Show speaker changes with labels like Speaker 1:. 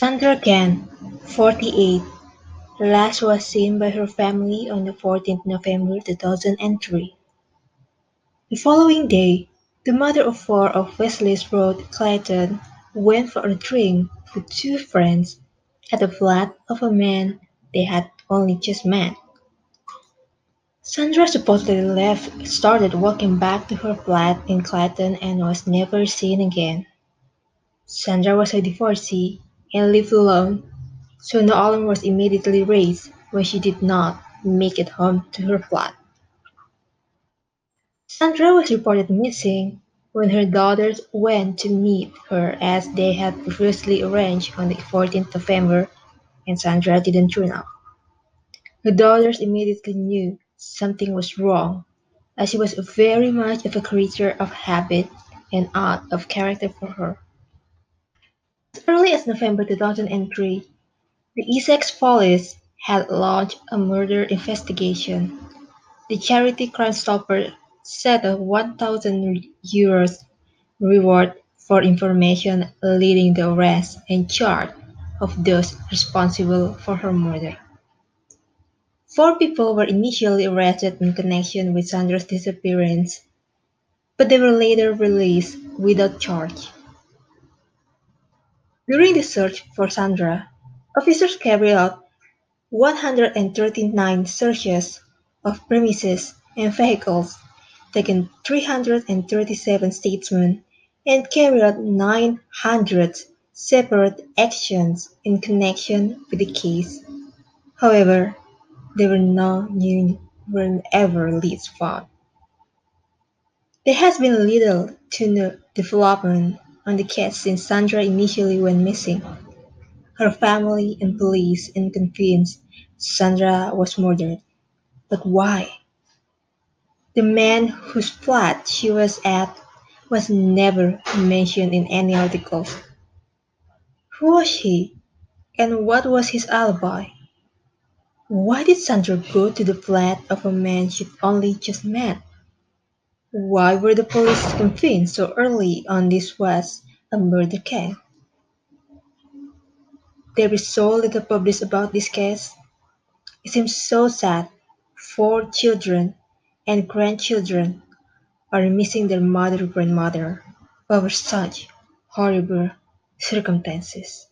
Speaker 1: Sandra Khan, forty-eight, last was seen by her family on the fourteenth November two thousand and three. The following day, the mother of four of Wesley's Road, Clacton, went for a drink with two friends at the flat of a man they had only just met. Sandra supposedly left started walking back to her flat in Clacton and was never seen again. Sandra was a divorcee and lived alone, so no alarm was immediately raised when she did not make it home to her flat. Sandra was reported missing when her daughters went to meet her as they had previously arranged on the 14th of November and Sandra didn't turn up. Her daughters immediately knew something was wrong, as she was very much of a creature of habit and out of character for her. As early as November 2003, the Essex police had launched a murder investigation. The charity Crime Stopper set a 1,000 euros reward for information leading to the arrest and charge of those responsible for her murder. Four people were initially arrested in connection with Sandra's disappearance, but they were later released without charge. During the search for Sandra, officers carried out 139 searches of premises and vehicles, taken 337 statements, and carried out 900 separate actions in connection with the case. However, there were no new wherever leads found. There has been little to no development on the case since Sandra initially went missing. Her family and police are convinced Sandra was murdered. But why? The man whose flat she was at was never mentioned in any articles. Who was he, and what was his alibi? Why did Sandra go to the flat of a man she'd only just met? Why were the police convinced so early on this was a murder case? There is so little published about this case. It seems so sad. Four children and grandchildren are missing their mother or grandmother over such horrible circumstances.